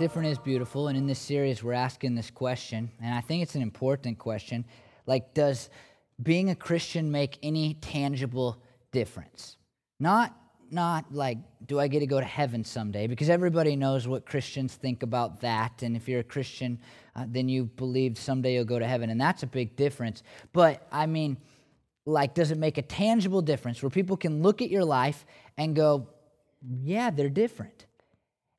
different is beautiful. And in this series, we're asking this question, and I think it's an important question. Like, does being a Christian make any tangible difference? Not, not like, do I get to go to heaven someday? Because everybody knows what Christians think about that. And if you're a Christian, uh, then you believe someday you'll go to heaven. And that's a big difference. But I mean, like, does it make a tangible difference where people can look at your life and go, yeah, they're different?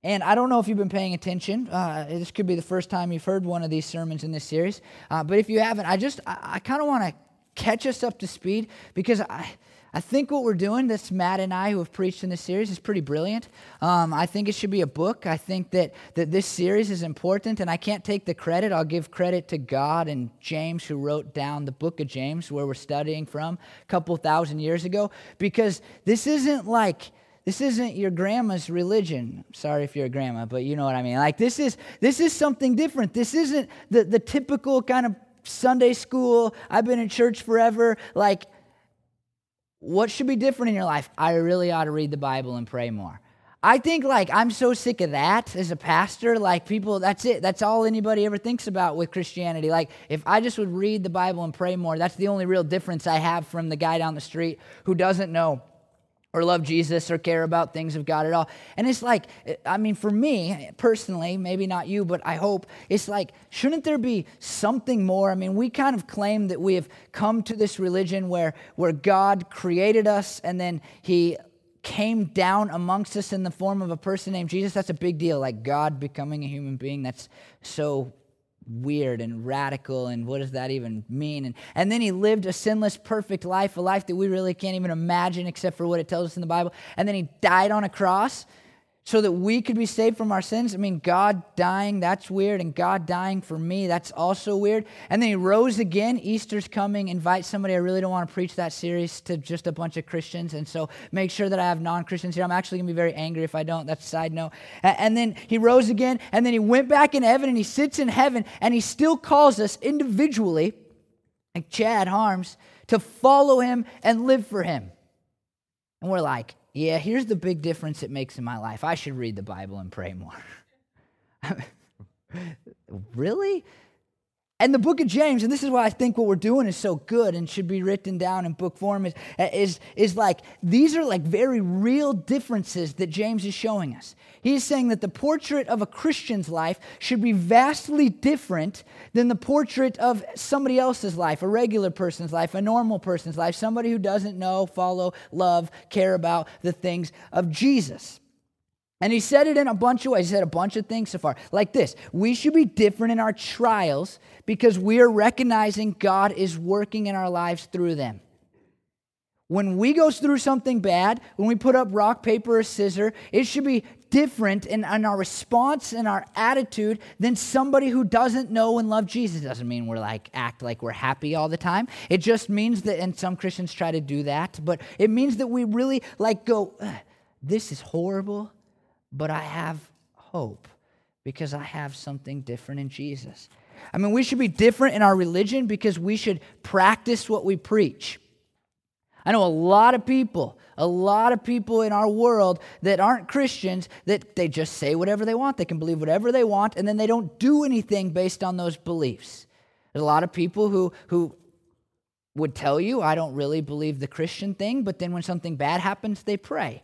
And I don't know if you've been paying attention. Uh, this could be the first time you've heard one of these sermons in this series. Uh, but if you haven't, I just, I, I kind of want to catch us up to speed because I, I think what we're doing, that's Matt and I who have preached in this series, is pretty brilliant. Um, I think it should be a book. I think that, that this series is important, and I can't take the credit. I'll give credit to God and James, who wrote down the book of James, where we're studying from a couple thousand years ago, because this isn't like this isn't your grandma's religion. Sorry if you're a grandma, but you know what I mean. Like this is this is something different. This isn't the, the typical kind of Sunday school, I've been in church forever. Like, what should be different in your life? I really ought to read the Bible and pray more. I think like I'm so sick of that as a pastor. Like people, that's it. That's all anybody ever thinks about with Christianity. Like if I just would read the Bible and pray more, that's the only real difference I have from the guy down the street who doesn't know or love Jesus or care about things of God at all. And it's like, I mean, for me personally, maybe not you, but I hope, it's like, shouldn't there be something more? I mean, we kind of claim that we have come to this religion where, where God created us and then he came down amongst us in the form of a person named Jesus. That's a big deal. Like God becoming a human being, that's so weird and radical and what does that even mean? And, and then he lived a sinless perfect life a life that we really can't even imagine except for what it tells us in the bible. And then he died on a cross so that we could be saved from our sins. I mean, God dying, that's weird, and God dying for me, that's also weird. And then he rose again. Easter's coming. Invite somebody. I really don't want to preach that series to just a bunch of Christians, and so make sure that I have non Christians here. I'm actually going to be very angry if I don't. That's a side note. And then he rose again, and then he went back in heaven, and he sits in heaven, and he still calls us individually, like Chad Harms, to follow him and live for him. And we're like, yeah, here's the big difference it makes in my life. I should read the Bible and pray more. really? And the book of James, and this is why I think what we're doing is so good and should be written down in book form, is, is, is like these are like very real differences that James is showing us. He's saying that the portrait of a Christian's life should be vastly different than the portrait of somebody else's life, a regular person's life, a normal person's life, somebody who doesn't know, follow, love, care about the things of Jesus. And he said it in a bunch of ways. He said a bunch of things so far. Like this We should be different in our trials because we are recognizing God is working in our lives through them. When we go through something bad, when we put up rock, paper, or scissor, it should be different in, in our response and our attitude than somebody who doesn't know and love Jesus. Doesn't mean we're like act like we're happy all the time. It just means that, and some Christians try to do that, but it means that we really like go, this is horrible but I have hope because I have something different in Jesus. I mean, we should be different in our religion because we should practice what we preach. I know a lot of people, a lot of people in our world that aren't Christians that they just say whatever they want. They can believe whatever they want, and then they don't do anything based on those beliefs. There's a lot of people who, who would tell you, I don't really believe the Christian thing, but then when something bad happens, they pray.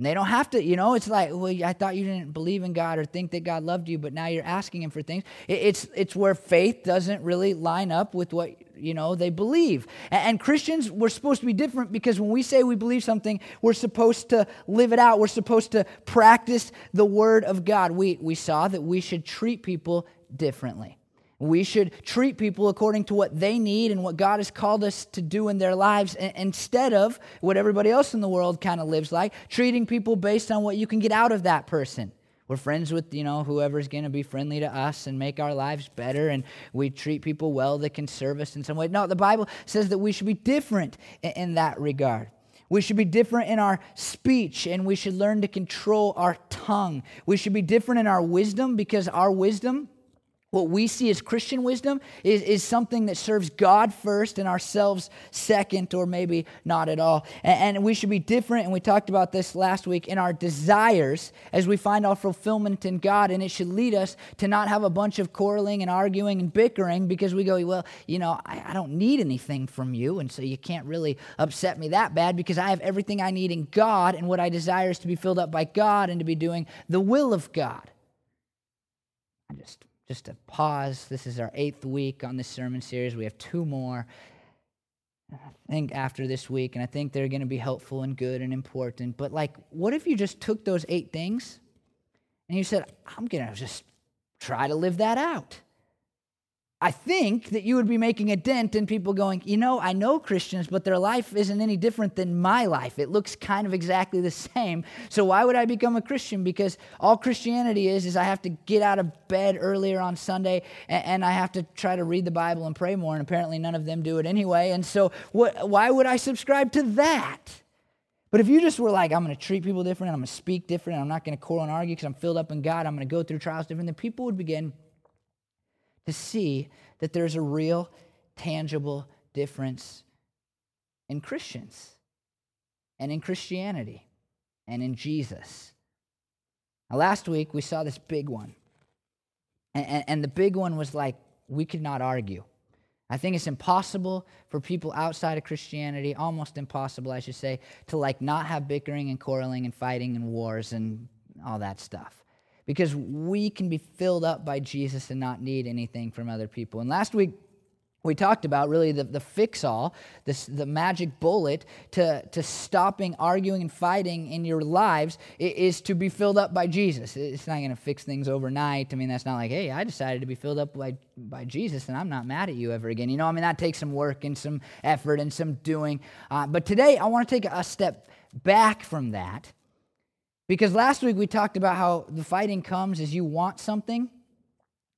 And they don't have to, you know, it's like, well, I thought you didn't believe in God or think that God loved you, but now you're asking Him for things. It's, it's where faith doesn't really line up with what, you know, they believe. And, Christians, we're supposed to be different because when we say we believe something, we're supposed to live it out. We're supposed to practice the Word of God. We, we saw that we should treat people differently. We should treat people according to what they need and what God has called us to do in their lives instead of what everybody else in the world kind of lives like, treating people based on what you can get out of that person. We're friends with, you know, whoever's going to be friendly to us and make our lives better, and we treat people well that can serve us in some way. No, the Bible says that we should be different in that regard. We should be different in our speech and we should learn to control our tongue. We should be different in our wisdom because our wisdom what we see as Christian wisdom is, is something that serves God first and ourselves second, or maybe not at all. And, and, we should be different, and we talked about this last week, in our desires as we find our fulfillment in God. And it should lead us to not have a bunch of quarreling and arguing and bickering because we go, well, you know, I, I don't need anything from you, and so you can't really upset me that bad because I have everything I need in God, and what I desire is to be filled up by God and to be doing the will of God. I just just to pause. This is our eighth week on this sermon series. We have two more. I think after this week, and I think they're going to be helpful and good and important. But, like, what if you just took those eight things and you said, I'm going to just try to live that out? I think that you would be making a dent in people going, you know, I know Christians, but their life isn't any different than my life. It looks kind of exactly the same. So why would I become a Christian? Because all Christianity is, is I have to get out of bed earlier on Sunday and, and I have to try to read the Bible and pray more. And apparently none of them do it anyway. And so what, why would I subscribe to that? But if you just were like, I'm going to treat people different, I'm going to speak different, I'm not going to quarrel and argue because I'm filled up in God, I'm going to go through trials different, then people would begin to see that there's a real, tangible difference in Christians and in Christianity and in Jesus. Now, last week we saw this big one. And, and, and, the big one was like, we could not argue. I think it's impossible for people outside of Christianity, almost impossible, I should say, to like not have bickering and quarreling and fighting and wars and all that stuff because we can be filled up by Jesus and not need anything from other people. And last week, we talked about really the, the fix all, this, the magic bullet to, to stopping arguing and fighting in your lives is to be filled up by Jesus. It's not going to fix things overnight. I mean, that's not like, hey, I decided to be filled up by, by Jesus and I'm not mad at you ever again. You know, I mean, that takes some work and some effort and some doing. Uh, but today, I want to take a step back from that because last week we talked about how the fighting comes as you want something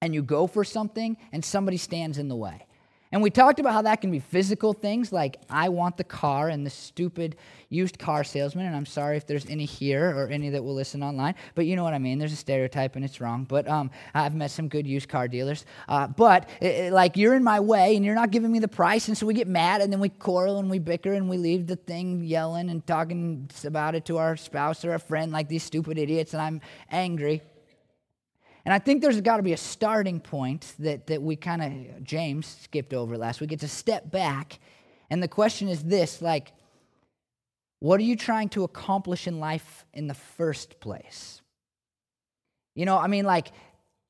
and you go for something and somebody stands in the way. And we talked about how that can be physical things like I want the car and the stupid used car salesman. And I'm sorry if there's any here or any that will listen online, but you know what I mean. There's a stereotype and it's wrong. But um, I've met some good used car dealers. Uh, but it, it, like you're in my way and you're not giving me the price. And so we get mad and then we quarrel and we bicker and we leave the thing yelling and talking about it to our spouse or a friend like these stupid idiots. And I'm angry. And I think there's got to be a starting point that, that we kind of, James skipped over last week. It's a step back. And the question is this like, what are you trying to accomplish in life in the first place? You know, I mean, like,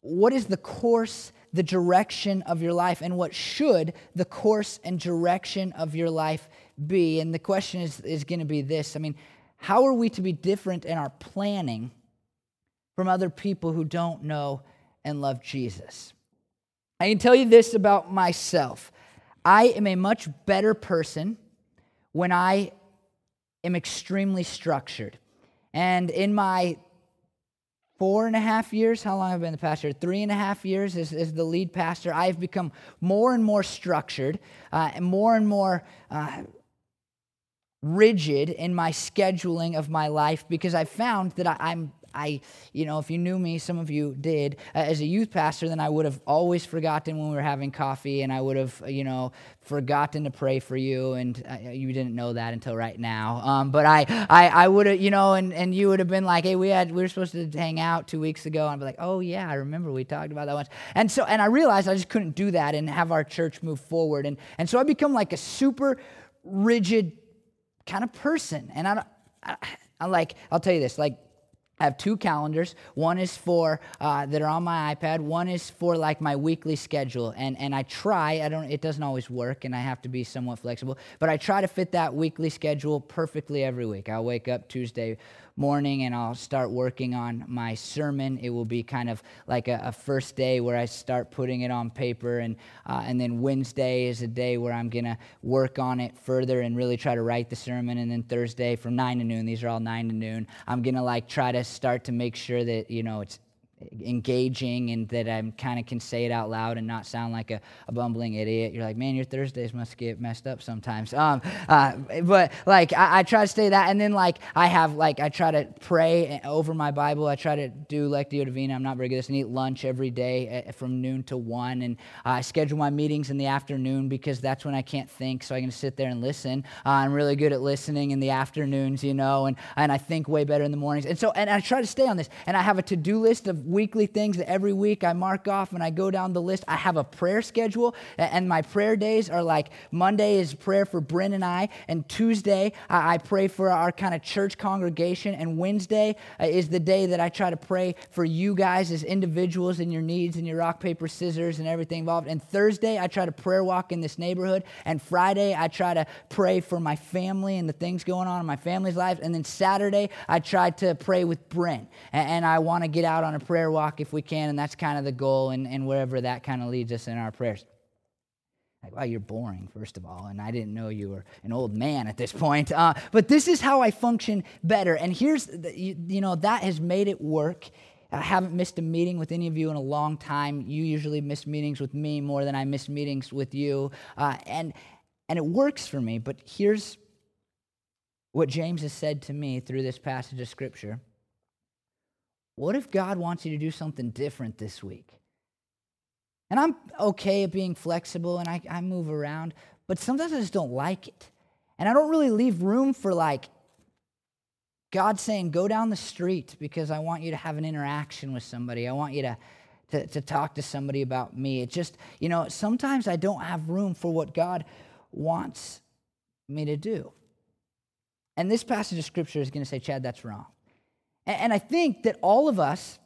what is the course, the direction of your life, and what should the course and direction of your life be? And the question is, is going to be this I mean, how are we to be different in our planning? From other people who don't know and love Jesus. I can tell you this about myself I am a much better person when I am extremely structured. And in my four and a half years, how long have I been the pastor? Three and a half years as, as the lead pastor, I've become more and more structured uh, and more and more. Uh, rigid in my scheduling of my life because I found that I, I'm I, you know, if you knew me, some of you did, uh, as a youth pastor, then I would have always forgotten when we were having coffee, and I would have, you know, forgotten to pray for you, and uh, you didn't know that until right now. Um, but I, I, I would have, you know, and, and you would have been like, hey, we had, we were supposed to hang out two weeks ago, and I'd be like, oh yeah, I remember we talked about that once. And so, and I realized I just couldn't do that and have our church move forward, and and so I become like a super rigid kind of person, and I, I, I like, I'll tell you this, like I have two calendars. One is for uh, that are on my iPad. One is for like my weekly schedule, and and I try. I don't. It doesn't always work, and I have to be somewhat flexible. But I try to fit that weekly schedule perfectly every week. I'll wake up Tuesday morning and I'll start working on my sermon. It will be kind of like a, a first day where I start putting it on paper, and, uh, and then Wednesday is a day where I'm to work on it further and really try to write the sermon. And then Thursday from 9 to noon, these are all 9 to noon, I'm to like try to start to make sure that, you know, it's engaging and that I kind of can say it out loud and not sound like a, a, bumbling idiot. You're like, man, your Thursdays must get messed up sometimes. Um, uh, but like, I, I, try to stay that. And then like, I have like, I try to pray over my Bible. I try to do Lectio Divina. I'm not very good at this and eat lunch every day eh, from noon to one. And I schedule my meetings in the afternoon because that's when I can't think. So I can sit there and listen. Uh, I'm really good at listening in the afternoons, you know, and, and I think way better in the mornings. And so, and I try to stay on this. And I have a to-do list of weekly things that every week I mark off and I go down the list. I have a prayer schedule, and my prayer days are like Monday is prayer for Bryn and I, and Tuesday I pray for our kind of church congregation, and Wednesday uh, is the day that I try to pray for you guys as individuals and your needs and your rock, paper, scissors and everything involved. And Thursday I try to prayer walk in this neighborhood, and Friday I try to pray for my family and the things going on in my family's life, and then Saturday I try to pray with Bryn, and I want to get out on a prayer walk if we can, and that's kind of the goal, and, and wherever that kind of leads us in our prayers. Like, wow, you're boring, first of all, and I didn't know you were an old man at this point. Uh, but this is how I function better. And here's, the, you, you know, that has made it work. I haven't missed a meeting with any of you in a long time. You usually miss meetings with me more than I miss meetings with you. Uh, and, and it works for me. But here's what James has said to me through this passage of Scripture what if God wants you to do something different this week? And I'm okay at being flexible and I, I move around, but sometimes I just don't like it. And I don't really leave room for like God saying, go down the street because I want you to have an interaction with somebody. I want you to, to, to talk to somebody about me. It just, you know, sometimes I don't have room for what God wants me to do. And this passage of scripture is going to say, Chad, that's wrong. And I think that all of us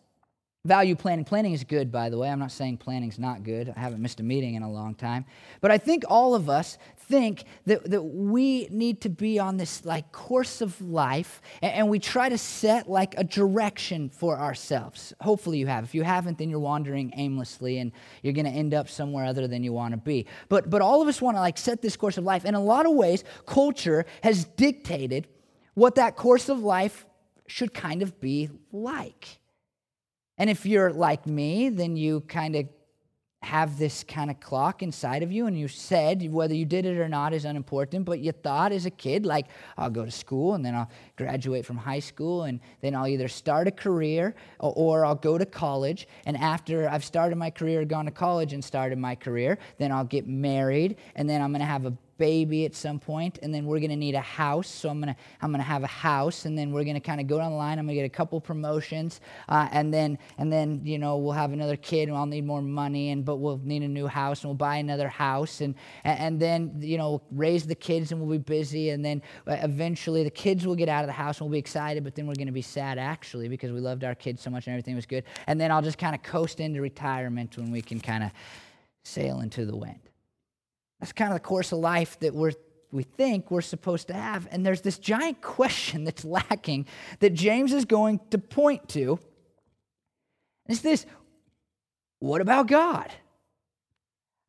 value planning. Planning is good, by the way. I'm not saying planning's not good. I haven't missed a meeting in a long time. But I think all of us think that, that we need to be on this like course of life and, and we try to set like a direction for ourselves. Hopefully you have. If you haven't, then you're wandering aimlessly and you're going to end up somewhere other than you want to be. But but all of us want to like set this course of life. In a lot of ways, culture has dictated what that course of life should kind of be like. And if you're like me, then you kind of have this kind of clock inside of you, and you said whether you did it or not is unimportant, but you thought as a kid, like, I'll go to school and then I'll graduate from high school, and then I'll either start a career or, or I'll go to college. And after I've started my career, gone to college and started my career, then I'll get married, and then I'm to have a baby at some point, and then we're going to need a house. So I'm going to I'm going to have a house, and then we're going to kind of go down the line. I'm going to get a couple promotions, uh, and then and then you know we'll have another kid, and I'll need more money, and but we'll need a new house, and we'll buy another house, and and then you know raise the kids, and we'll be busy, and then uh, eventually the kids will get out of the house, and we'll be excited, but then we're going to be sad actually because we loved our kids so much and everything was good, and then I'll just kind of coast into retirement when we can kind of sail into the wind. That's kind of the course of life that we're, we think we're supposed to have. And there's this giant question that's lacking that James is going to point to. It's this what about God?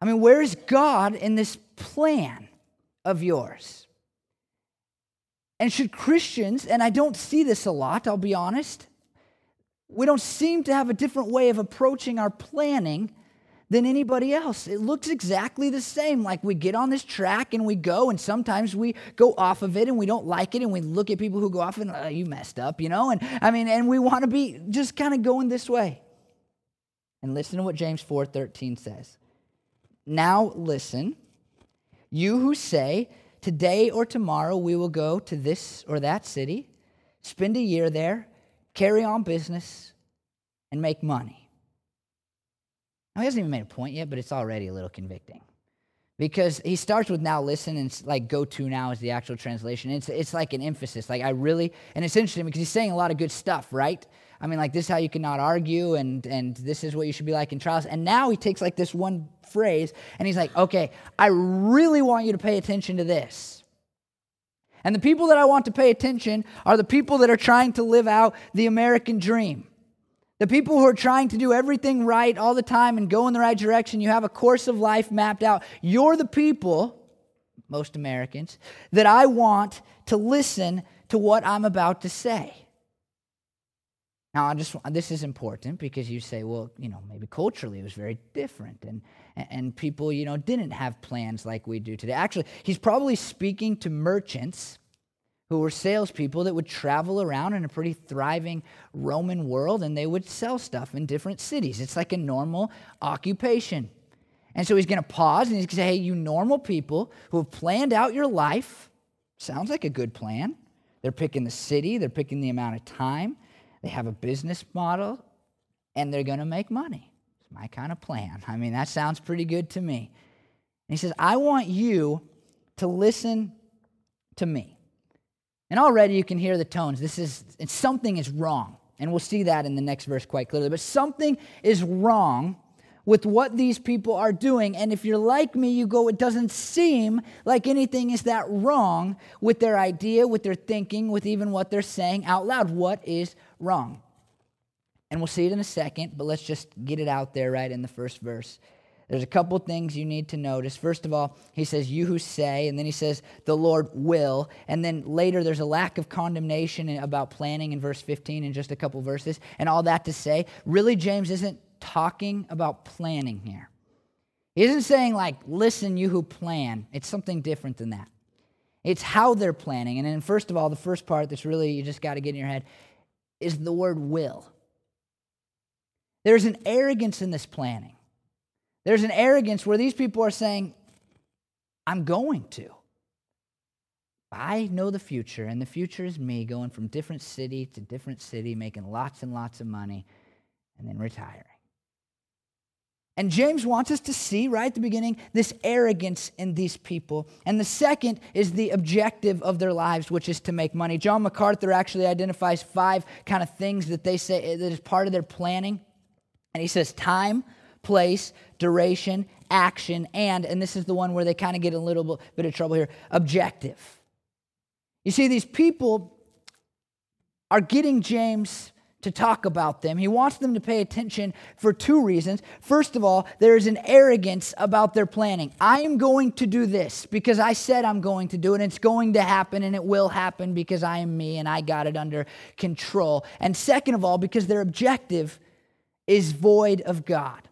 I mean, where's God in this plan of yours? And should Christians, and I don't see this a lot, I'll be honest, we don't seem to have a different way of approaching our planning than anybody else. It looks exactly the same. Like we get on this track and we go, and sometimes we go off of it and we don't like it, and we look at people who go off and oh, you messed up, you know. And I mean, and we want to be just kind of going this way. And listen to what James four thirteen says. Now listen, you who say today or tomorrow we will go to this or that city, spend a year there, carry on business, and make money. Now, he hasn't even made a point yet, but it's already a little convicting. Because he starts with now listen, and like go to now is the actual translation. It's, it's like an emphasis. Like, I really, and it's interesting because he's saying a lot of good stuff, right? I mean, like, this is how you cannot argue, and, and this is what you should be like in trials. And now he takes like this one phrase, and he's like, okay, I really want you to pay attention to this. And the people that I want to pay attention are the people that are trying to live out the American dream. The people who are trying to do everything right all the time and go in the right direction, you have a course of life mapped out. You're the people, most Americans, that I want to listen to what I'm about to say. Now, I just this is important because you say, well, you know, maybe culturally it was very different, and and people, you know, didn't have plans like we do today. Actually, he's probably speaking to merchants who were salespeople that would travel around in a pretty thriving Roman world, and they would sell stuff in different cities. It's like a normal occupation. And so he's going to pause and he's going to say, hey, you normal people who have planned out your life, sounds like a good plan. They're picking the city, they're picking the amount of time they have a business model, and they're going to make money. It's my kind of plan. I mean, that sounds pretty good to me. And he says, I want you to listen to me. And already you can hear the tones. This is something is wrong. And we'll see that in the next verse quite clearly. But something is wrong with what these people are doing. And if you're like me, you go, it doesn't seem like anything is that wrong with their idea, with their thinking, with even what they're saying out loud. What is wrong? And we'll see it in a second, but let's just get it out there right in the first verse. There's a couple things you need to notice. First of all, he says, You who say, and then he says, The Lord will. And then later, there's a lack of condemnation about planning in verse 15 in just a couple verses. And all that to say, really, James isn't talking about planning here. He isn't saying, like, listen, you who plan. It's something different than that. It's how they're planning. And then, first of all, the first part that's really you just got to get in your head is the word will. There's an arrogance in this planning. There's an arrogance where these people are saying, I'm going to. I know the future, and the future is me going from different city to different city, making lots and lots of money, and then retiring. And James wants us to see right at the beginning this arrogance in these people. And the second is the objective of their lives, which is to make money. John MacArthur actually identifies five kind of things that they say that is part of their planning. And he says time, place, duration, action, and, and this is the one where they kind of get a little bit of trouble here, objective. You see, these people are getting James to talk about them. He wants them to pay attention for two reasons. First of all, there is an arrogance about their planning. I am going to do this because I said I'm going to do it, and it's going to happen, and it will happen because I am me and I got it under control. And second of all, because their objective is void of God.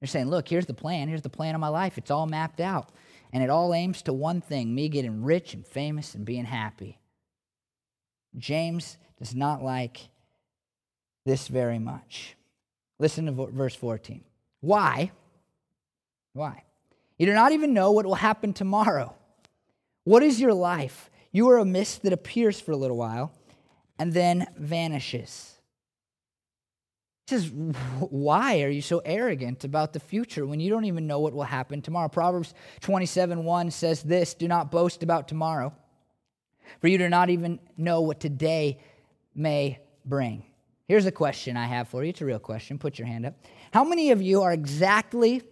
They're saying, Look, here's the plan. Here's the plan of my life. It's all mapped out. And it all aims to one thing me getting rich and famous and being happy. James does not like this very much. Listen to verse 14. Why? Why? You do not even know what will happen tomorrow. What is your life? You are a mist that appears for a little while and then vanishes. Says, Why are you so arrogant about the future when you don't even know what will happen tomorrow? Proverbs 27 1 says this Do not boast about tomorrow, for you do not even know what today may bring. Here's a question I have for you. It's a real question. Put your hand up. How many of you are exactly,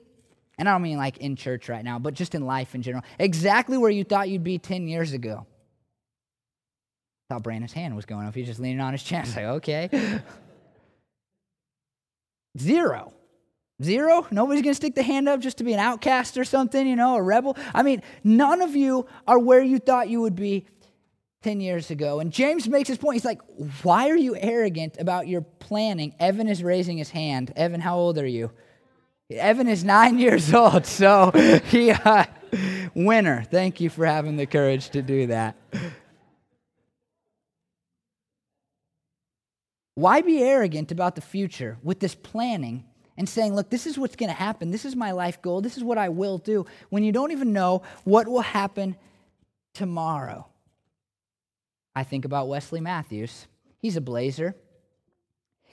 and I don't mean like in church right now, but just in life in general, exactly where you thought you'd be 10 years ago? I thought Brandon's hand was going off. He's just leaning on his chest, like, okay. Zero. Zero? Nobody's going to stick the hand up just to be an outcast or something, you know, a rebel? I mean, none of you are where you thought you would be 10 years ago. And James makes his point. He's like, Why are you arrogant about your planning? Evan is raising his hand. Evan, how old are you? Evan is nine years old, so he, uh, winner. Thank you for having the courage to do that. Why be arrogant about the future with this planning and saying, look, this is what's going to happen. This is my life goal. This is what I will do when you don't even know what will happen tomorrow? I think about Wesley Matthews. He's a blazer.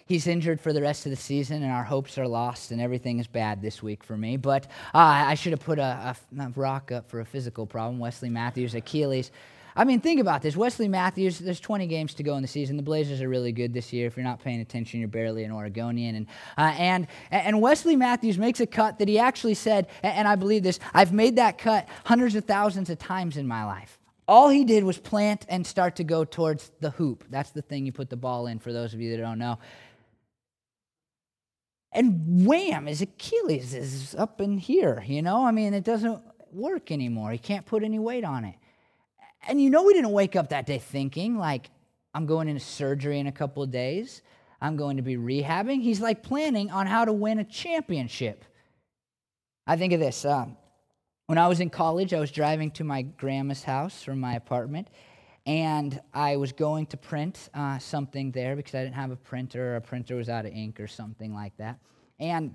He's injured for the rest of the season, and our hopes are lost, and everything is bad this week for me. But uh, I should have put a, a, rock up for a physical problem. Wesley Matthews, Achilles. I mean, think about this. Wesley Matthews, there's 20 games to go in the season. The Blazers are really good this year. If you're not paying attention, you're barely an Oregonian. And, uh, and, and Wesley Matthews makes a cut that he actually said, and I believe this, I've made that cut hundreds of thousands of times in my life. All he did was plant and start to go towards the hoop. That's the thing you put the ball in, for those of you that don't know. And wham, his Achilles is up in here, you know? I mean, it doesn't work anymore. He can't put any weight on it. And you know, we didn't wake up that day thinking, like, I'm going into surgery in a couple of days. I'm going to be rehabbing. He's like planning on how to win a championship. I think of this. Um, when I was in college, I was driving to my grandma's house from my apartment, and I was going to print uh, something there because I didn't have a printer, or a printer was out of ink, or something like that. And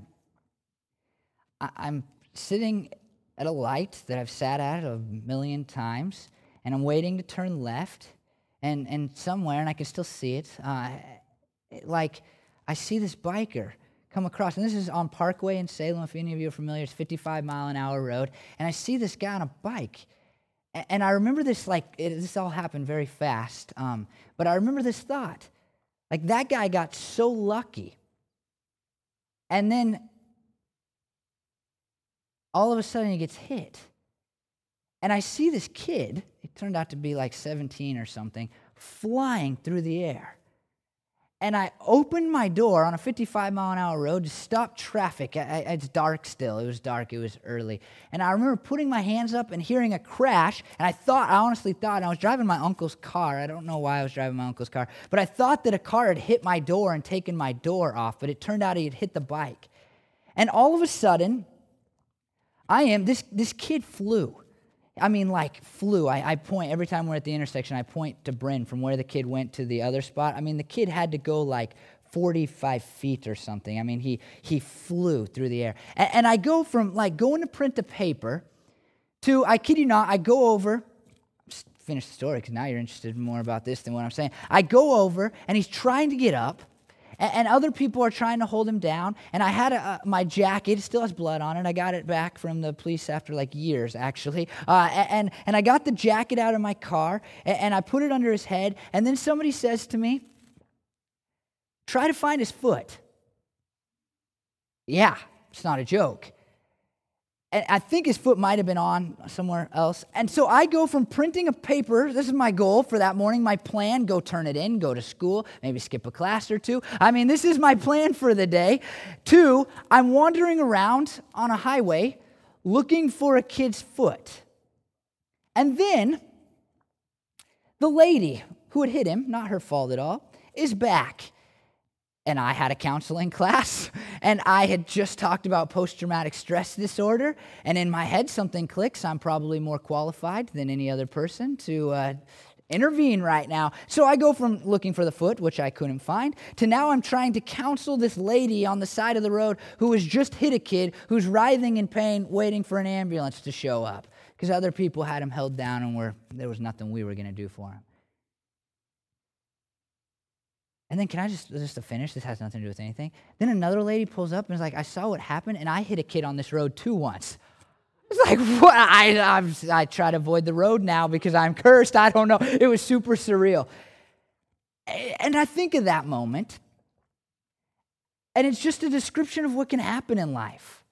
I- I'm sitting at a light that I've sat at a million times, and I'm waiting to turn left, and, and somewhere, and I can still see it, uh, like I see this biker come across, and this is on Parkway in Salem. If any of you are familiar, it's 55 mile an hour road, and I see this guy on a bike, and I remember this like it, this all happened very fast, um, but I remember this thought, like that guy got so lucky, and then all of a sudden he gets hit. And I see this kid, it turned out to be like 17 or something, flying through the air and I opened my door on a 55 mile an hour road to stop traffic. I, I, it's dark still. It was dark. It was early. And I remember putting my hands up and hearing a crash. And I thought, I honestly thought, I was driving my uncle's car. I don't know why I was driving my uncle's car, but I thought that a car had hit my door and taken my door off. But it turned out he had hit the bike. And all of a sudden, I am, this, this kid flew. I mean, like flew. I, I, point every time we're at the intersection, I point to Bryn from where the kid went to the other spot. I mean, the kid had to go like 45 feet or something. I mean, he, he flew through the air. And, and I go from like going to print the paper to, I kid you not, I go over, finish the story because now you're interested more about this than what I'm saying. I go over and he's trying to get up and, and other people are trying to hold him down. And I had a, my jacket, still has blood on it. I got it back from the police after like years, actually. Uh, and, and I got the jacket out of my car and, and I put it under his head. And then somebody says to me, try to find his foot. Yeah, it's not a joke and I think his foot might have been on somewhere else. And so I go from printing a paper, this is my goal for that morning, my plan, go turn it in, go to school, maybe skip a class or two. I mean, this is my plan for the day. Two, I'm wandering around on a highway looking for a kid's foot. And then the lady who had hit him, not her fault at all, is back and I had a counseling class, and I had just talked about post traumatic stress disorder. And in my head, something clicks. I'm probably more qualified than any other person to uh, intervene right now. So I go from looking for the foot, which I couldn't find, to now I'm trying to counsel this lady on the side of the road who has just hit a kid who's writhing in pain, waiting for an ambulance to show up because other people had him held down and were, there was nothing we were going to do for him. And then can I just just to finish? This has nothing to do with anything. Then another lady pulls up and is like, "I saw what happened, and I hit a kid on this road too once." It's like what? I I'm, I try to avoid the road now because I'm cursed. I don't know. It was super surreal, and I think of that moment, and it's just a description of what can happen in life.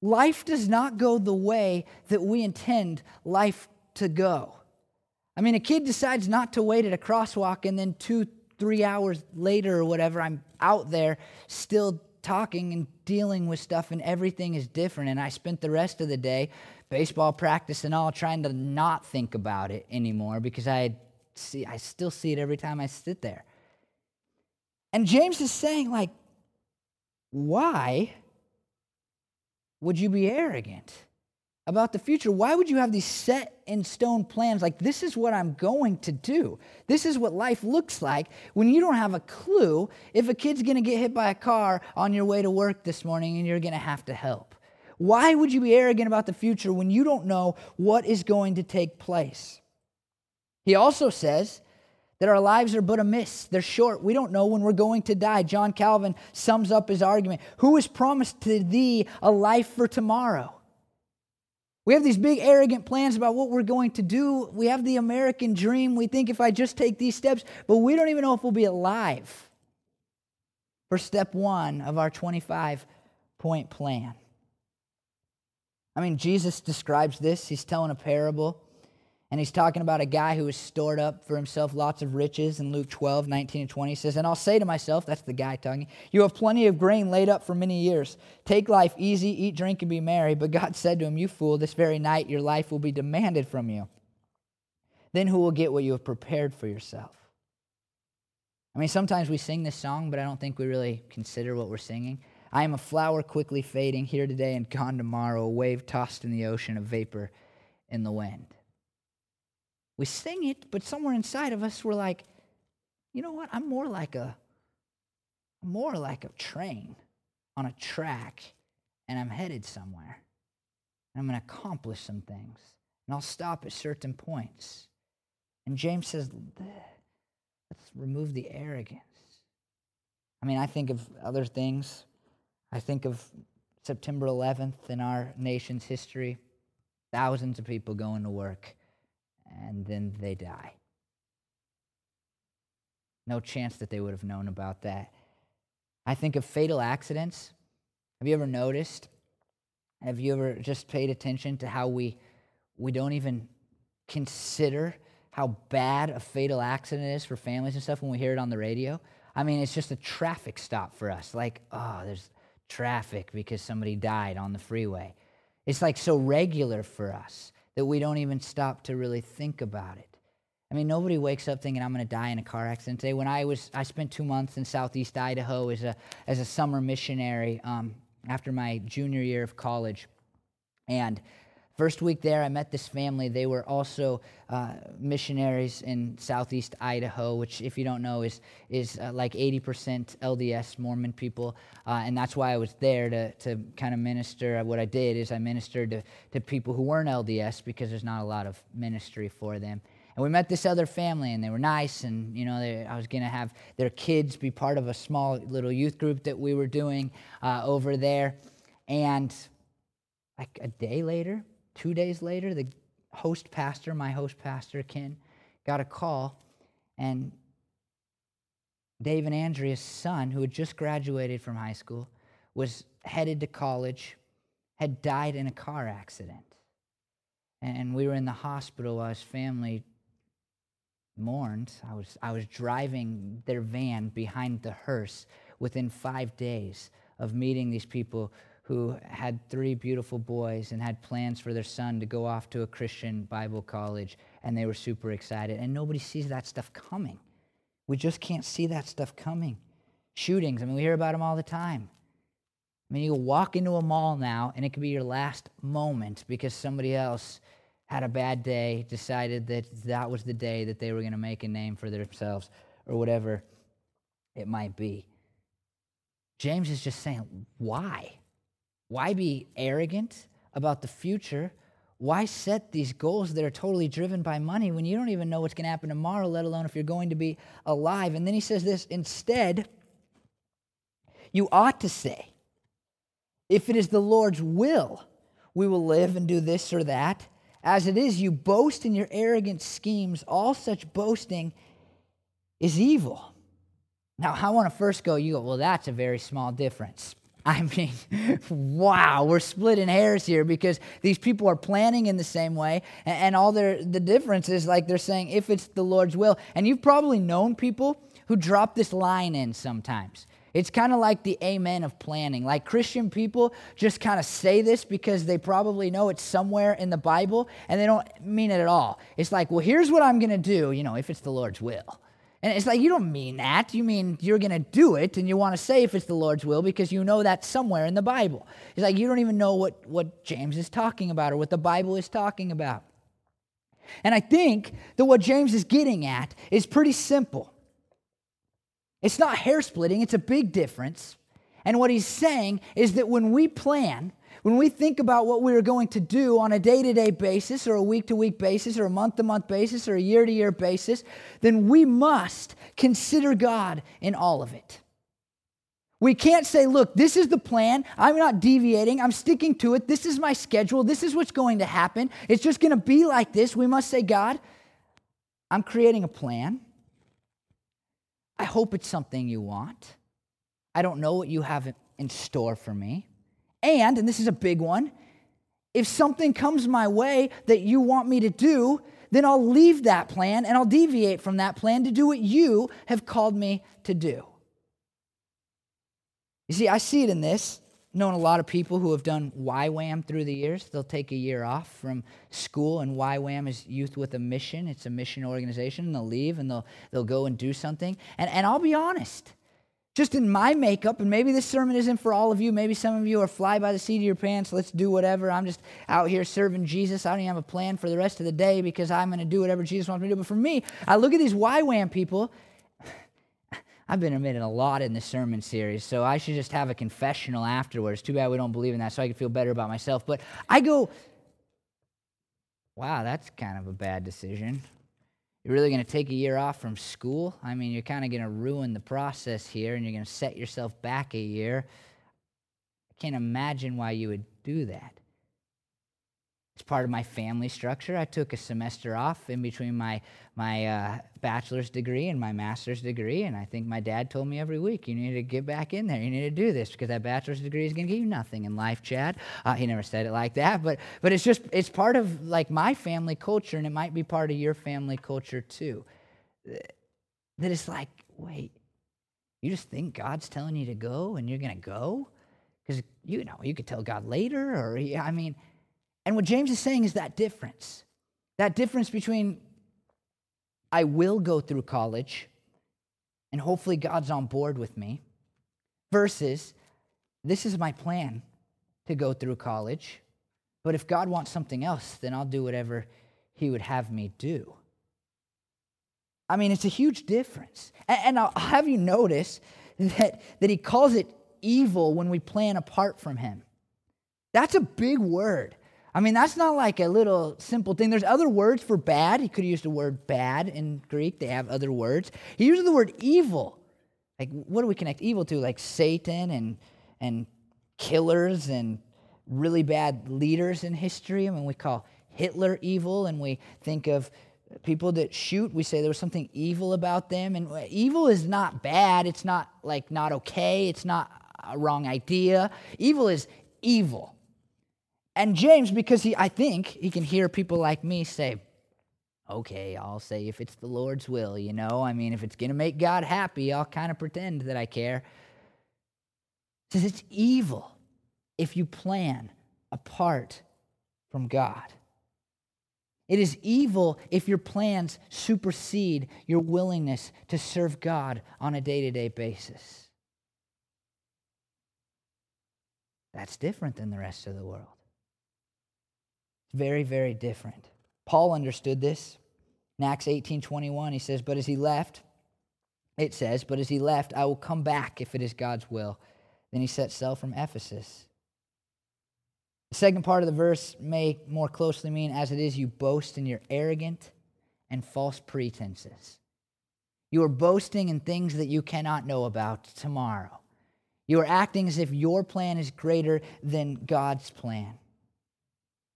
Life does not go the way that we intend life to go. I mean, a kid decides not to wait at a crosswalk, and then two three hours later or whatever, I'm out there still talking and dealing with stuff, and everything is different. And I spent the rest of the day, baseball practice and all, trying to not think about it anymore because I see, I still see it every time I sit there. And James is saying, like, why would you be arrogant? About the future, why would you have these set in stone plans like this is what I'm going to do? This is what life looks like when you don't have a clue if a kid's going to get hit by a car on your way to work this morning and you're going to have to help. Why would you be arrogant about the future when you don't know what is going to take place? He also says that our lives are but a mist. They're short. We don't know when we're going to die. John Calvin sums up his argument Who has promised to thee a life for tomorrow? We have these big, arrogant plans about what we're going to do. We have the American dream. We think if I just take these steps, but we don't even know if we'll be alive for step one of our 25 point plan. I mean, Jesus describes this. He's telling a parable. And he's talking about a guy who has stored up for himself lots of riches in Luke 12, 19 and 20. He says, And I'll say to myself, that's the guy talking, you have plenty of grain laid up for many years. Take life easy, eat, drink, and be merry. But God said to him, You fool, this very night your life will be demanded from you. Then who will get what you have prepared for yourself? I mean, sometimes we sing this song, but I don't think we really consider what we're singing. I am a flower quickly fading, here today and gone tomorrow, a wave tossed in the ocean, a vapor in the wind. We sing it, but somewhere inside of us, we're like, you know what? I'm more like a, more like a train on a track, and I'm headed somewhere. And I'm going to accomplish some things, and I'll stop at certain points. And James says, let's remove the arrogance. I mean, I think of other things. I think of September 11th in our nation's history. Thousands of people going to work, and then they die. No chance that they would have known about that. I think of fatal accidents. Have you ever noticed? Have you ever just paid attention to how we, we don't even consider how bad a fatal accident is for families and stuff when we hear it on the radio? I mean, it's just a traffic stop for us. Like, oh, there's traffic because somebody died on the freeway. It's like so regular for us that we don't even stop to really think about it. I mean, nobody wakes up thinking I'm going to die in a car accident today. When I was, I spent two months in Southeast Idaho as a as a summer missionary um, after my junior year of college, and First week there, I met this family. They were also uh, missionaries in southeast Idaho, which, if you don't know, is, is uh, like 80% LDS Mormon people. Uh, and that's why I was there to, to kind of minister. What I did is I ministered to, to people who weren't LDS because there's not a lot of ministry for them. And we met this other family, and they were nice. And, you know, they, I was going to have their kids be part of a small little youth group that we were doing uh, over there. And like a day later, Two days later, the host pastor, my host pastor, Ken, got a call, and Dave and Andrea's son, who had just graduated from high school, was headed to college, had died in a car accident. And we were in the hospital while his family mourned. I was, I was driving their van behind the hearse within five days of meeting these people who had three beautiful boys and had plans for their son to go off to a Christian Bible college, and they were super excited. And nobody sees that stuff coming. We just can't see that stuff coming. Shootings, I mean, we hear about them all the time. I mean, you walk into a mall now, and it could be your last moment because somebody else had a bad day, decided that that was the day that they were going to make a name for themselves, or whatever it might be. James is just saying, why? Why be arrogant about the future? Why set these goals that are totally driven by money when you don't even know what's going to happen tomorrow, let alone if you're going to be alive? And then he says this instead, you ought to say, if it is the Lord's will, we will live and do this or that. As it is, you boast in your arrogant schemes. All such boasting is evil. Now, I want to first go, you go, well, that's a very small difference. I mean, wow, we're splitting hairs here because these people are planning in the same way, and, all their the difference is like they're saying if it's the Lord's will. And you've probably known people who drop this line in sometimes. It's kind of like the amen of planning. Like Christian people just kind of say this because they probably know it's somewhere in the Bible and they don't mean it at all. It's like, well, here's what I'm going to do, you know, if it's the Lord's will. And it's like, you don't mean that. You mean you're going to do it and you want to say if it's the Lord's will because you know that somewhere in the Bible. It's like you don't even know what, what James is talking about or what the Bible is talking about. And I think that what James is getting at is pretty simple. It's not hair splitting, it's a big difference. And what he's saying is that when we plan, when we think about what we are going to do on a day to day basis, or a week to week basis, or a month to month basis, or a year to year basis, then we must consider God in all of it. We can't say, look, this is the plan. I'm not deviating. I'm sticking to it. This is my schedule. This is what's going to happen. It's just going to be like this. We must say, God, I'm creating a plan. I hope it's something you want. I don't know what you have in store for me. And, and this is a big one, if something comes my way that you want me to do, then I'll leave that plan and I'll deviate from that plan to do what you have called me to do. You see, I see it in this. known a lot of people who have done YWAM through the years. They'll take a year off from school, and YWAM is Youth with a Mission. It's a mission organization, and they'll leave and they'll, they'll go and do something. And, and I'll be honest, just in my makeup, and maybe this sermon isn't for all of you. Maybe some of you are fly by the seat of your pants. Let's do whatever. I'm just out here serving Jesus. I don't even have a plan for the rest of the day because I'm going to do whatever Jesus wants me to do. But for me, I look at these YWAM people. I've been admitting a lot in this sermon series, so I should just have a confessional afterwards. Too bad we don't believe in that, so I can feel better about myself. But I go, wow, that's kind of a bad decision. You're really going to take a year off from school? I mean, you're kind of going to ruin the process here and you're going to set yourself back a year. I can't imagine why you would do that. It's part of my family structure. I took a semester off in between my, my uh, bachelor's degree and my master's degree, and I think my dad told me every week, you need to get back in there. You need to do this because that bachelor's degree is going to give you nothing in life, Chad. Uh, he never said it like that, but, but it's just, it's part of like my family culture, and it might be part of your family culture too. That it's like, wait, you just think God's telling you to go and you're going to go? Because, you know, you could tell God later, or, I mean, and what James is saying is that difference that difference between I will go through college and hopefully God's on board with me versus this is my plan to go through college, but if God wants something else, then I'll do whatever He would have me do. I mean, it's a huge difference. And, I'll have you notice that, that He calls it evil when we plan apart from Him. That's a big word. I mean, that's not like a little simple thing. There's other words for bad. He could have used the word bad in Greek. They have other words. He uses the word evil. Like, what do we connect evil to? Like Satan and, and killers and really bad leaders in history. I mean, we call Hitler evil, and we think of people that shoot. We say there was something evil about them. And evil is not bad. It's not like not okay. It's not a wrong idea. Evil is evil. And James, because he, I think he can hear people like me say, okay, I'll say if it's the Lord's will, you know? I mean, if it's going to make God happy, I'll kind of pretend that I care. Says it's evil if you plan apart from God. It is evil if your plans supersede your willingness to serve God on a day to day basis. That's different than the rest of the world. Very, very different. Paul understood this. In Acts 18 21, he says, But as he left, it says, But as he left, I will come back if it is God's will. Then he set sail from Ephesus. The second part of the verse may more closely mean, As it is, you boast in your arrogant and false pretenses. You are boasting in things that you cannot know about tomorrow. You are acting as if your plan is greater than God's plan.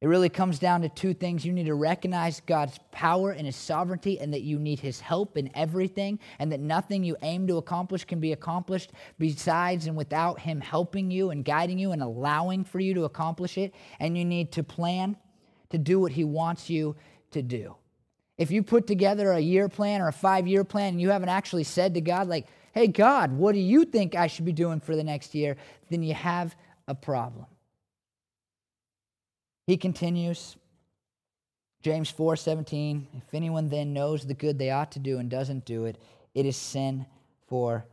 It really comes down to two things. You need to recognize God's power and His sovereignty, and that you need His help in everything, and that nothing you aim to accomplish can be accomplished besides and without Him helping you and guiding you and allowing for you to accomplish it. And you need to plan to do what He wants you to do. If you put together a year plan or a five year plan and you haven't actually said to God, like, hey, God, what do you think I should be doing for the next year? Then you have a problem. He continues, James 4 17, if anyone then knows the good they ought to do and doesn't do it, it is sin for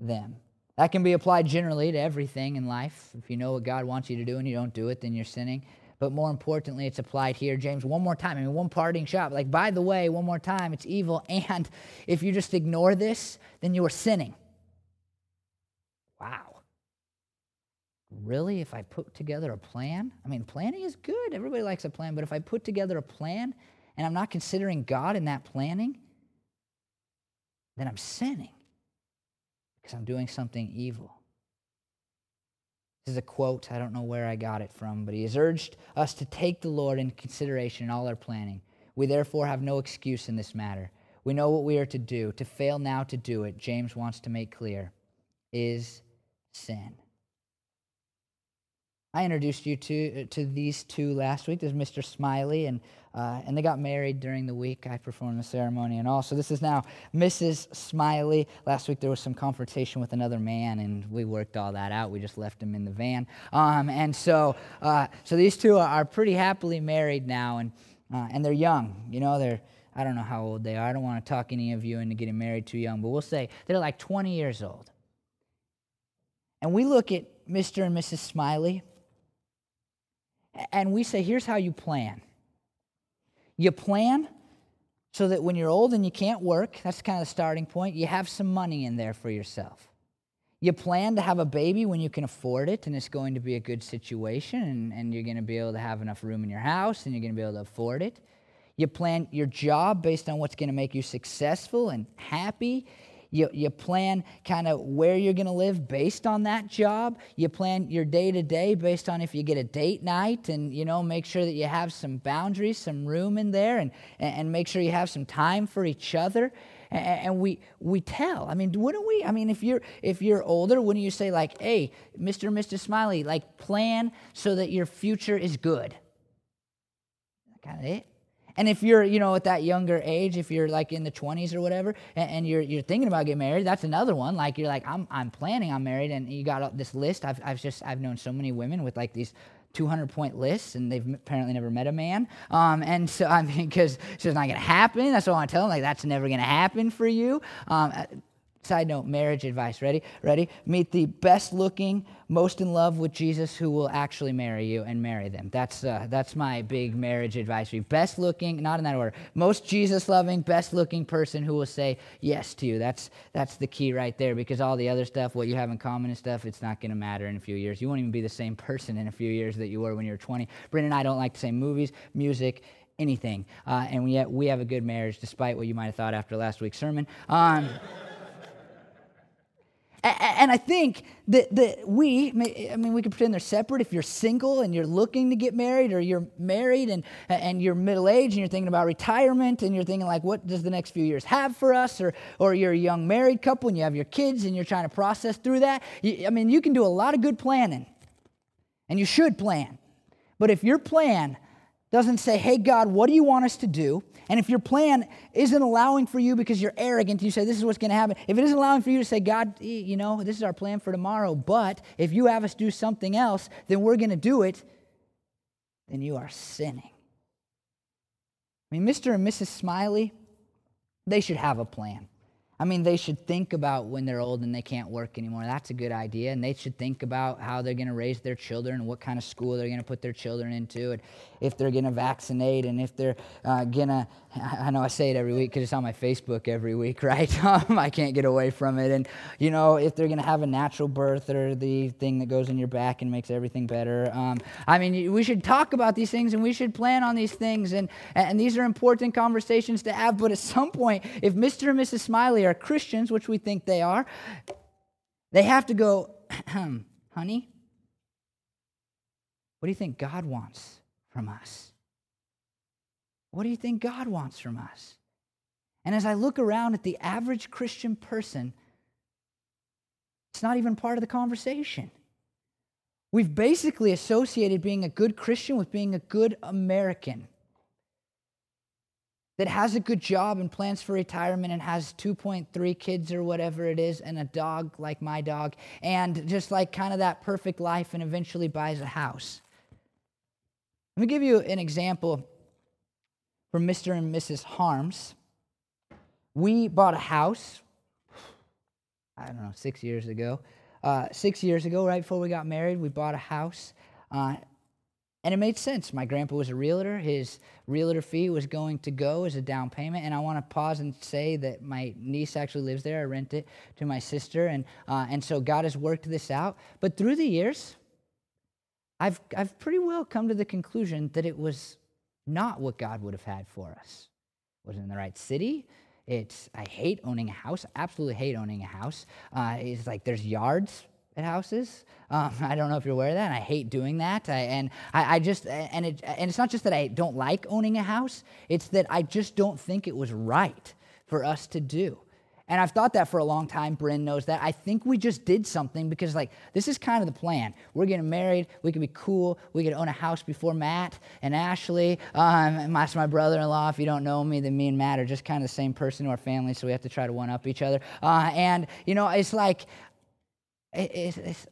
them. That can be applied generally to everything in life. If you know what God wants you to do and you don't do it, then you're sinning. But more importantly, it's applied here. James, one more time. I mean, one parting shot. Like, by the way, one more time, it's evil. And if you just ignore this, then you are sinning. Wow really, if I put together a plan, I mean, planning is good. Everybody likes a plan. But if I put together a plan and I'm not considering God in that planning, then I'm sinning because I'm doing something evil. This is a quote. I don't know where I got it from, but he has urged us to take the Lord into consideration in all our planning. We therefore have no excuse in this matter. We know what we are to do. To fail now to do it, James wants to make clear, is sin. I introduced you to, to these two last week. There's Mr. Smiley, and, uh, and they got married during the week. I performed the ceremony and all. So this is now Mrs. Smiley. Last week there was some confrontation with another man, and we worked all that out. We just left him in the van. Um, and so, uh, so these two are, are, pretty happily married now, and, uh, and they're young. You know, they're, I don't know how old they are. I don't want to talk any of you into getting married too young, but we'll say they're like 20 years old. And we look at Mr. and Mrs. Smiley and we say, here's how you plan. You plan so that when you're old and you can't work, that's kind of the starting point, you have some money in there for yourself. You plan to have a baby when you can afford it and it's going to be a good situation and, and you're going to be able to have enough room in your house and you're going to be able to afford it. You plan your job based on what's going to make you successful and happy. You, you plan kind of where you're going to live based on that job. You plan your day to day based on if you get a date night and, you know, make sure that you have some boundaries, some room in there, and, and make sure you have some time for each other. And, we, we tell. I mean, wouldn't we? I mean, if you're, if you're older, wouldn't you say, like, hey, Mr. and Mr. Smiley, like, plan so that your future is good? Kind of it. And if you're, you know, at that younger age, if you're like in the 20s or whatever, and, and, you're, you're thinking about getting married, that's another one. Like you're like, I'm, I'm planning on married, and you got this list. I've, I've just, I've known so many women with like these 200 point lists, and they've apparently never met a man. Um, and so, I mean, because it's just not going to happen. That's what I want to tell them. Like, that's never going to happen for you. Um, Side note, marriage advice. Ready? Ready? Meet the best looking, most in love with Jesus who will actually marry you and marry them. That's, uh, that's my big marriage advice. Best looking, not in that order, most Jesus loving, best looking person who will say yes to you. That's, that's the key right there because all the other stuff, what you have in common and stuff, it's not going to matter in a few years. You won't even be the same person in a few years that you were when you were 20. Brandon and I don't like the same movies, music, anything. Uh, and yet we have a good marriage despite what you might have thought after last week's sermon. Um, and I think that, that we, I mean, we can pretend they're separate. If you're single and you're looking to get married, or you're married and, and you're middle aged and you're thinking about retirement and you're thinking, like, what does the next few years have for us? Or, or you're a young married couple and you have your kids and you're trying to process through that. I mean, you can do a lot of good planning, and you should plan. But if your plan doesn't say, hey, God, what do you want us to do? And if your plan isn't allowing for you because you're arrogant, you say, this is what's going to happen. If it isn't allowing for you to say, God, you know, this is our plan for tomorrow, but if you have us do something else, then we're going to do it, then you are sinning. I mean, Mr. and Mrs. Smiley, they should have a plan. I mean, they should think about when they're old and they can't work anymore. That's a good idea. And they should think about how they're going to raise their children and what kind of school they're going to put their children into, and if they're going to vaccinate, and if they're uh, going to. I know I say it every week because it's on my Facebook every week, right? Um, I can't get away from it. And, you know, if they're going to have a natural birth or the thing that goes in your back and makes everything better. Um, I mean, we should talk about these things and we should plan on these things. And, and these are important conversations to have. But at some point, if Mr. and Mrs. Smiley are Christians, which we think they are, they have to go, honey, what do you think God wants from us? What do you think God wants from us? And as I look around at the average Christian person, it's not even part of the conversation. We've basically associated being a good Christian with being a good American that has a good job and plans for retirement and has 2.3 kids or whatever it is and a dog like my dog and just like kind of that perfect life and eventually buys a house. Let me give you an example from Mr. and Mrs. Harms. We bought a house, I don't know, six years ago. Uh, six years ago, right before we got married, we bought a house. Uh, and it made sense. My grandpa was a realtor. His realtor fee was going to go as a down payment. And I want to pause and say that my niece actually lives there. I rent it to my sister. And, uh, and so God has worked this out. But through the years, I've, I've pretty well come to the conclusion that it was not what God would have had for us. It wasn't in the right city. It's, I hate owning a house. Absolutely hate owning a house. Uh, it's like there's yards at houses. Um, I don't know if you're aware of that. And I hate doing that. I, and I, I, just and it and it's not just that I don't like owning a house. It's that I just don't think it was right for us to do. And I've thought that for a long time. Bryn knows that. I think we just did something because, like, this is kind of the plan. We're getting married. We could be cool. We could own a house before Matt and Ashley. Um, that's my brother in law. If you don't know me, then me and Matt are just kind of the same person to our family, so we have to try to one up each other. Uh, and, you know, it's like, it, it's, it's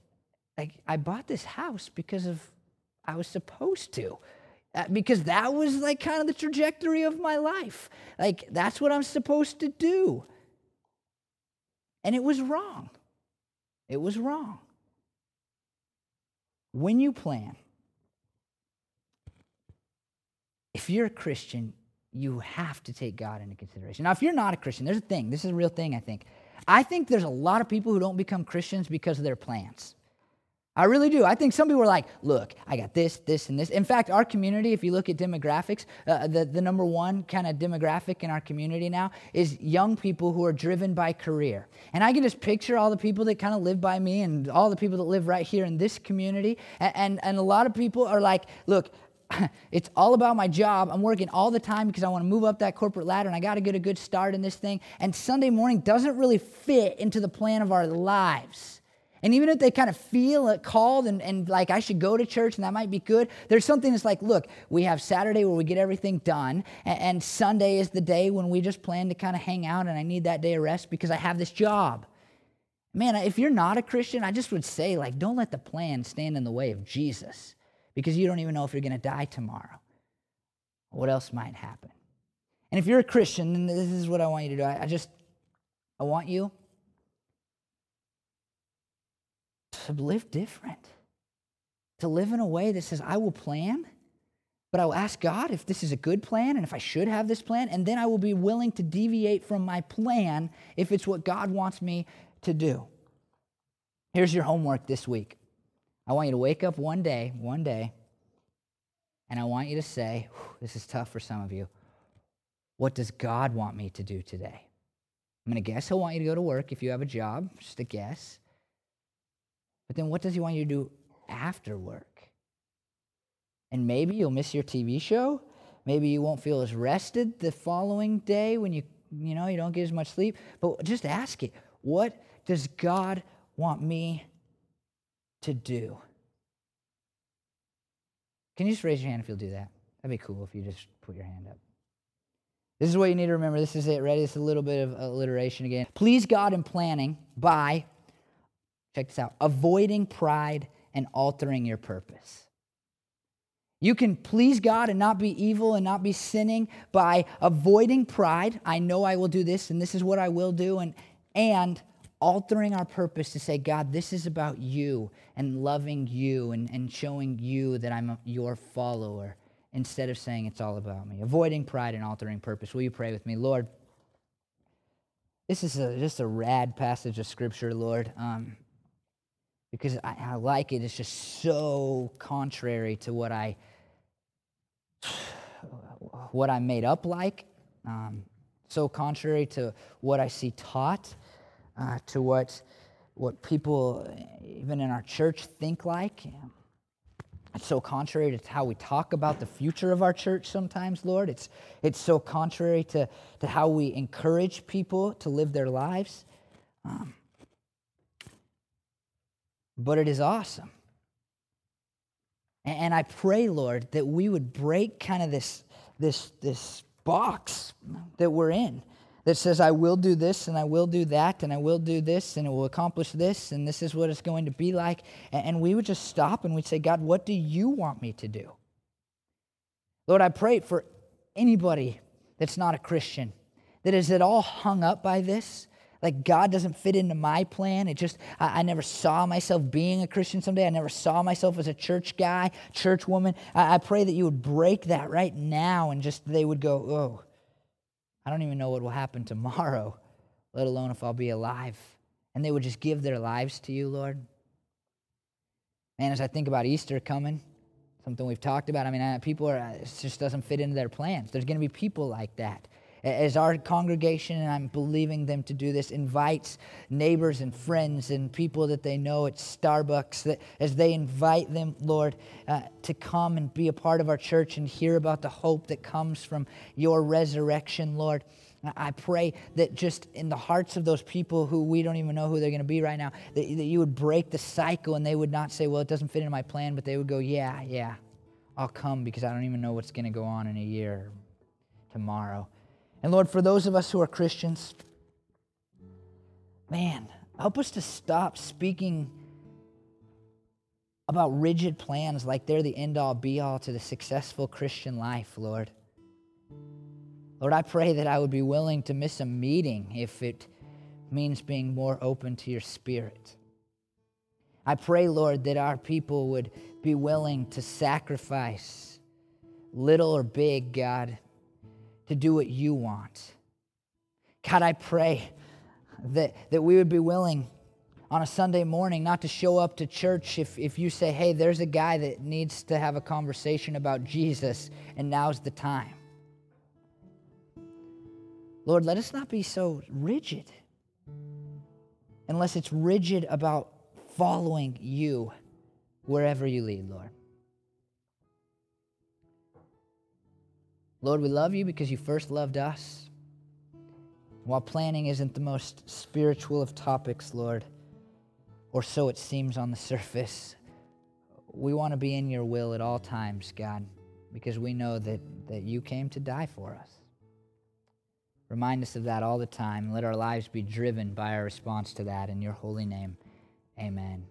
like I bought this house because of I was supposed to. Uh, because that was like kind of the trajectory of my life. Like, that's what I'm supposed to do. And it was wrong. It was wrong. When you plan, if you're a Christian, you have to take God into consideration. Now, if you're not a Christian, there's a thing. This is a real thing, I think. I think there's a lot of people who don't become Christians because of their plans. I really do. I think some people are like, look, I got this, this, and this. In fact, our community, if you look at demographics, uh, the, the number one kind of demographic in our community now is young people who are driven by career. And I can just picture all the people that kind of live by me and all the people that live right here in this community. And, and, and a lot of people are like, look, it's all about my job. I'm working all the time because I want to move up that corporate ladder and I got to get a good start in this thing. And Sunday morning doesn't really fit into the plan of our lives. And even if they kind of feel called and, and like I should go to church and that might be good, there's something that's like, look, we have Saturday where we get everything done, and, and Sunday is the day when we just plan to kind of hang out, and I need that day of rest because I have this job. Man, if you're not a Christian, I just would say, like, don't let the plan stand in the way of Jesus because you don't even know if you're going to die tomorrow. What else might happen? And if you're a Christian, then this is what I want you to do. I, just, I want you to live different, to live in a way that says, I will plan, but I will ask God if this is a good plan and if I should have this plan, and then I will be willing to deviate from my plan if it's what God wants me to do. Here's your homework this week. I want you to wake up one day, one day, and I want you to say, This is tough for some of you. What does God want me to do today? I'm going to guess He'll want you to go to work if you have a job, just a guess. But then what does he want you to do after work? And maybe you'll miss your TV show. Maybe you won't feel as rested the following day when you, you know, you don't get as much sleep. But just ask it. What does God want me to do? Can you just raise your hand if you'll do that? That'd be cool if you just put your hand up. This is what you need to remember. This is it. Ready? It's a little bit of alliteration again. Please God in planning by Check this out avoiding pride and altering your purpose. You can please God and not be evil and not be sinning by avoiding pride. I know I will do this and this is what I will do, and, and altering our purpose to say, God, this is about you and loving you and, and showing you that I'm a, your follower instead of saying it's all about me. Avoiding pride and altering purpose. Will you pray with me? Lord, this is a, just a rad passage of scripture, Lord. Um, because I, I like it. It's just so contrary to what I what I made up like. Um, so contrary to what I see taught, uh, to what what people even in our church think like. It's so contrary to how we talk about the future of our church sometimes, Lord. It's, it's so contrary to, to how we encourage people to live their lives. Um, but it is awesome. And I pray, Lord, that we would break kind of this, this, this box that we're in that says, I will do this and I will do that and I will do this and it will accomplish this and this is what it's going to be like. And we would just stop and we'd say, God, what do you want me to do? Lord, I pray for anybody that's not a Christian that is at all hung up by this, like God doesn't fit into my plan. It just, I, I, never saw myself being a Christian someday. I never saw myself as a church guy, church woman. I, I pray that you would break that right now and just they would go, oh, I don't even know what will happen tomorrow, let alone if I'll be alive. And they would just give their lives to you, Lord. And as I think about Easter coming, something we've talked about, I mean, people are, uh, it just doesn't fit into their plans. There's going to be people like that as our congregation, and I'm believing them to do this, invites neighbors and friends and people that they know at Starbucks, that as they invite them, Lord, uh, to come and be a part of our church and hear about the hope that comes from your resurrection, Lord. I pray that just in the hearts of those people who we don't even know who they're going to be right now, that, that you would break the cycle and they would not say, well, it doesn't fit into my plan, but they would go, yeah, yeah, I'll come because I don't even know what's going to go on in a year tomorrow. And Lord, for those of us who are Christians, man, help us to stop speaking about rigid plans like they're the end all be all to the successful Christian life, Lord. Lord, I pray that I would be willing to miss a meeting if it means being more open to your spirit. I pray, Lord, that our people would be willing to sacrifice, little or big, God, to do what you want. God, I pray that, that we would be willing on a Sunday morning not to show up to church if, if you say, hey, there's a guy that needs to have a conversation about Jesus, and now's the time. Lord, let us not be so rigid unless it's rigid about following you wherever you lead, Lord. Lord, we love you because you first loved us. While planning isn't the most spiritual of topics, Lord, or so it seems on the surface, we want to be in your will at all times, God, because we know that, that you came to die for us. Remind us of that all the time. Let our lives be driven by our response to that. In your holy name, amen.